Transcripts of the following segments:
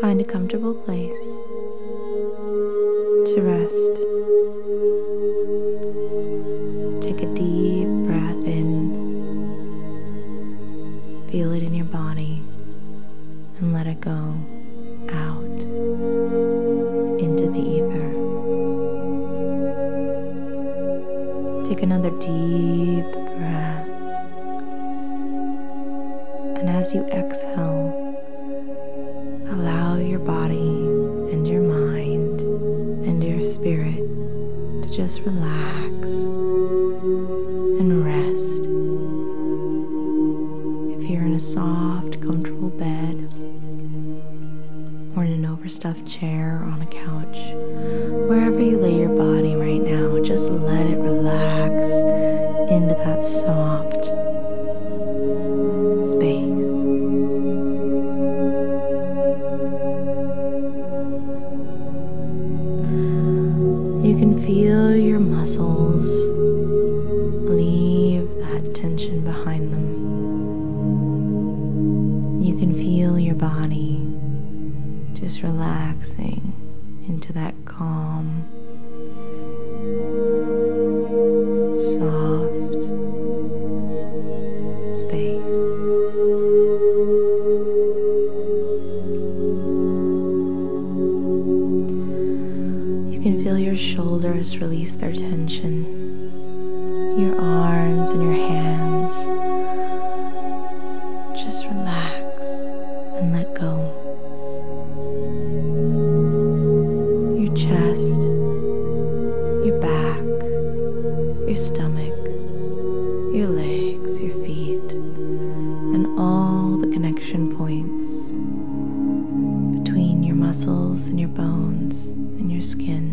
Find a comfortable place to rest. Take a deep breath in. Feel it in your body and let it go out into the ether. Take another deep breath. And as you exhale, just relax and rest. If you're in a soft, comfortable bed, or in an overstuffed chair or on a couch, wherever you lay your body right now, just let it relax into that soft shoulders release their tension, your arms and your hands. Just relax and let go. Your chest, your back, your stomach, your legs, your feet, and all the connection points between your muscles and your bones and your skin.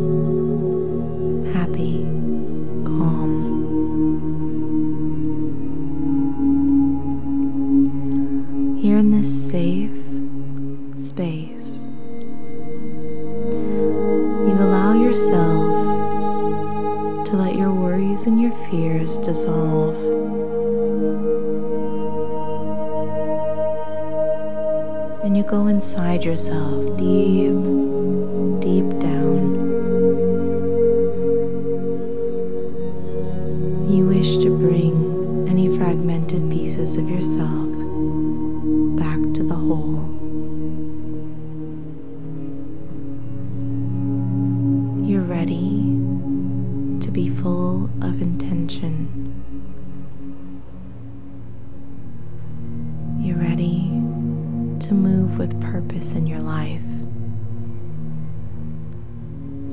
thank you pieces of yourself back to the whole. You're ready to be full of intention. You're ready to move with purpose in your life,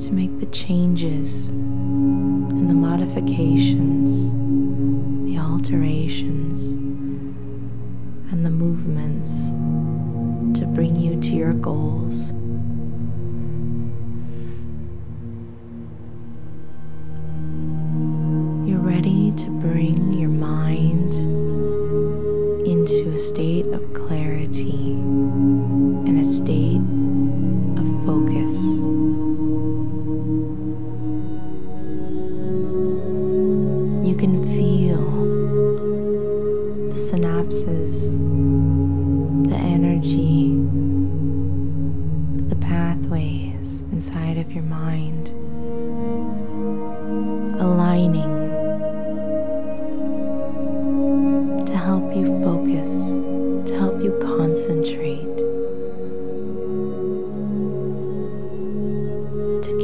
to make the changes and the modifications, the alterations, and the movements to bring you to your goals.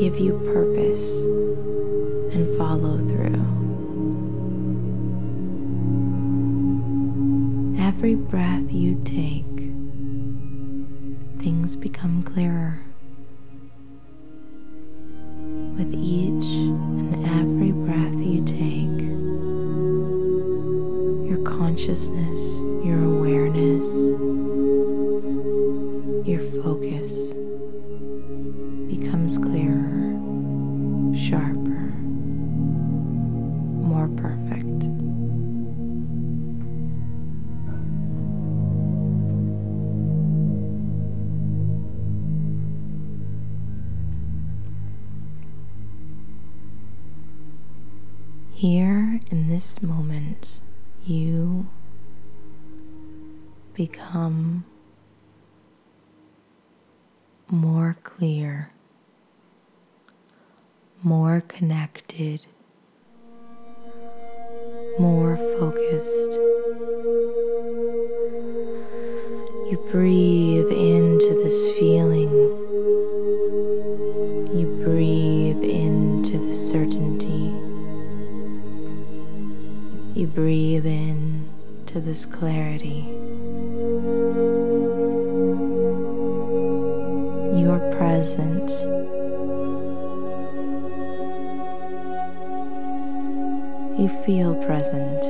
Give you purpose and follow through. Every breath you take, things become clearer. With each and every breath you take, your consciousness, your awareness, your focus becomes clearer, sharper, more perfect. Here in this moment, you become more clear more connected, more focused. You breathe into this feeling. You breathe into the certainty. You breathe in to this clarity. You are present. You feel present.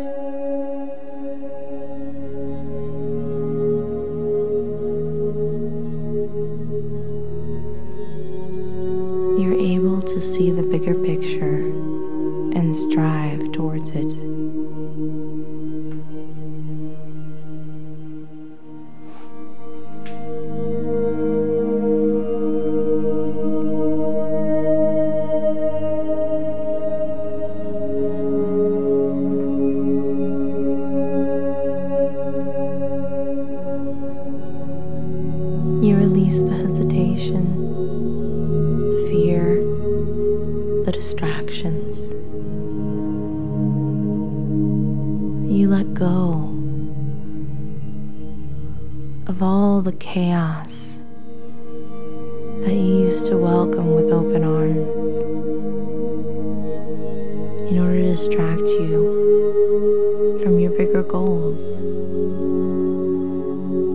You're able to see the bigger picture and strive towards it. That you used to welcome with open arms in order to distract you from your bigger goals.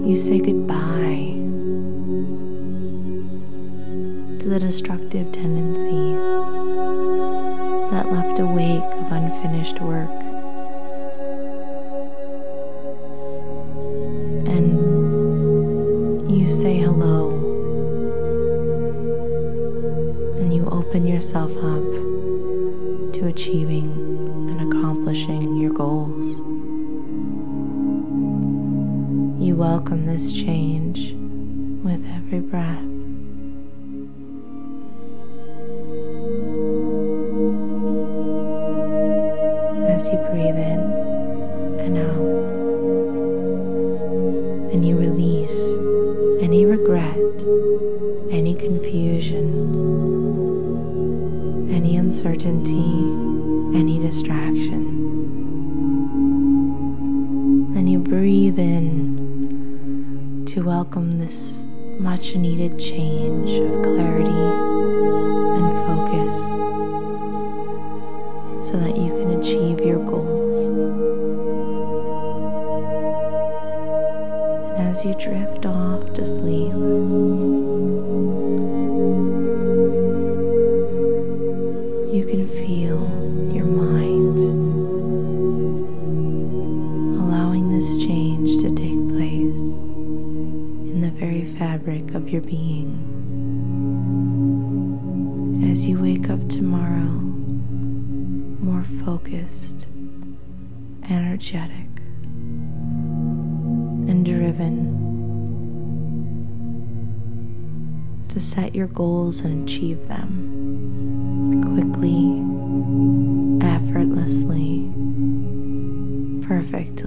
You say goodbye to the destructive tendencies that left a wake of unfinished work. You say hello, and you open yourself up to achieving and accomplishing your goals. You welcome this change with every breath. as you breathe in and out, and you release any regret, any confusion, any uncertainty, any distraction. Then you breathe in to welcome this as you drift off to sleep, you can feel your mind allowing this change to take place in the very fabric of your being. As you wake up tomorrow, more focused, energetic, driven to set your goals and achieve them quickly, effortlessly, perfectly.